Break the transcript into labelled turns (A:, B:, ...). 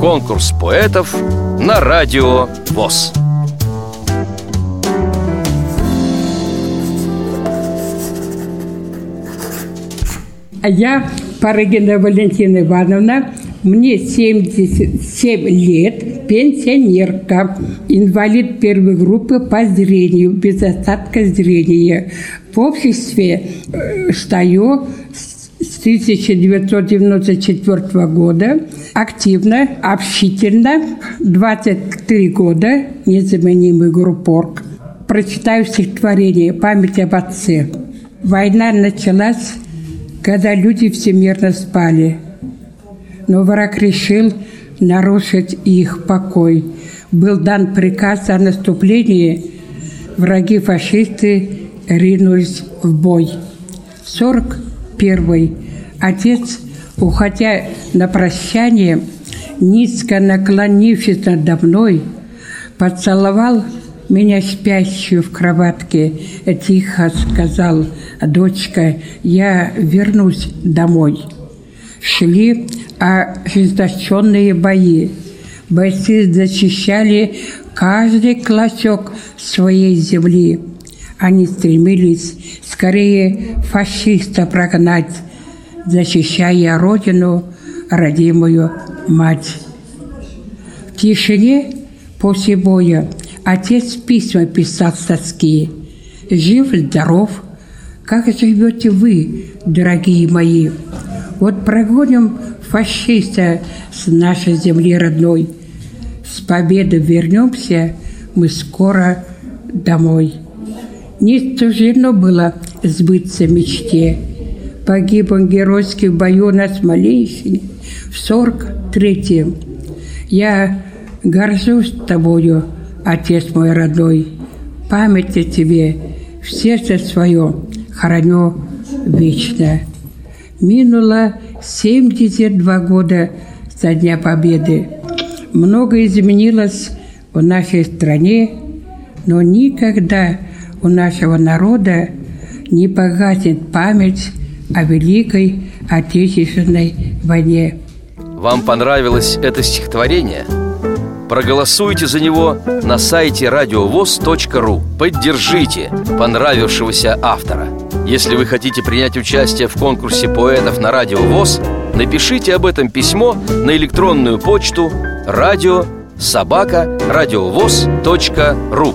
A: Конкурс поэтов на радио ВОЗ.
B: А я Парыгина Валентина Ивановна, мне 77 лет, пенсионерка, инвалид первой группы по зрению, без остатка зрения. В обществе э, стою с 1994 года активно, общительно, 23 года, незаменимый группорг. Прочитаю стихотворение «Память об отце». Война началась, когда люди всемирно спали. Но враг решил нарушить их покой. Был дан приказ о наступлении. Враги-фашисты ринулись в бой. 40 Первый Отец, уходя на прощание, низко наклонившись надо мной, поцеловал меня спящую в кроватке, тихо сказал, дочка, я вернусь домой. Шли ожесточенные бои. Бойцы защищали каждый клочок своей земли. Они стремились скорее фашиста прогнать, защищая родину, родимую мать. В тишине после боя Отец письма писал с. Жив, здоров, как живете вы, дорогие мои? Вот прогоним фашиста с нашей земли родной. С победы вернемся мы скоро домой. Не суждено было сбыться мечте. Погиб он геройски в бою на Смоленщине в сорок третьем. Я горжусь тобою, Отец мой родной, память о Тебе в сердце свое храню вечно. Минуло 72 года со Дня Победы. Много изменилось в нашей стране, но никогда у нашего народа не погасит память о Великой Отечественной войне.
A: Вам понравилось это стихотворение – Проголосуйте за него на сайте радиовоз.ру Поддержите понравившегося автора. Если вы хотите принять участие в конкурсе поэтов на Радио ВОЗ Напишите об этом письмо на электронную почту радио собака радиовоз.ру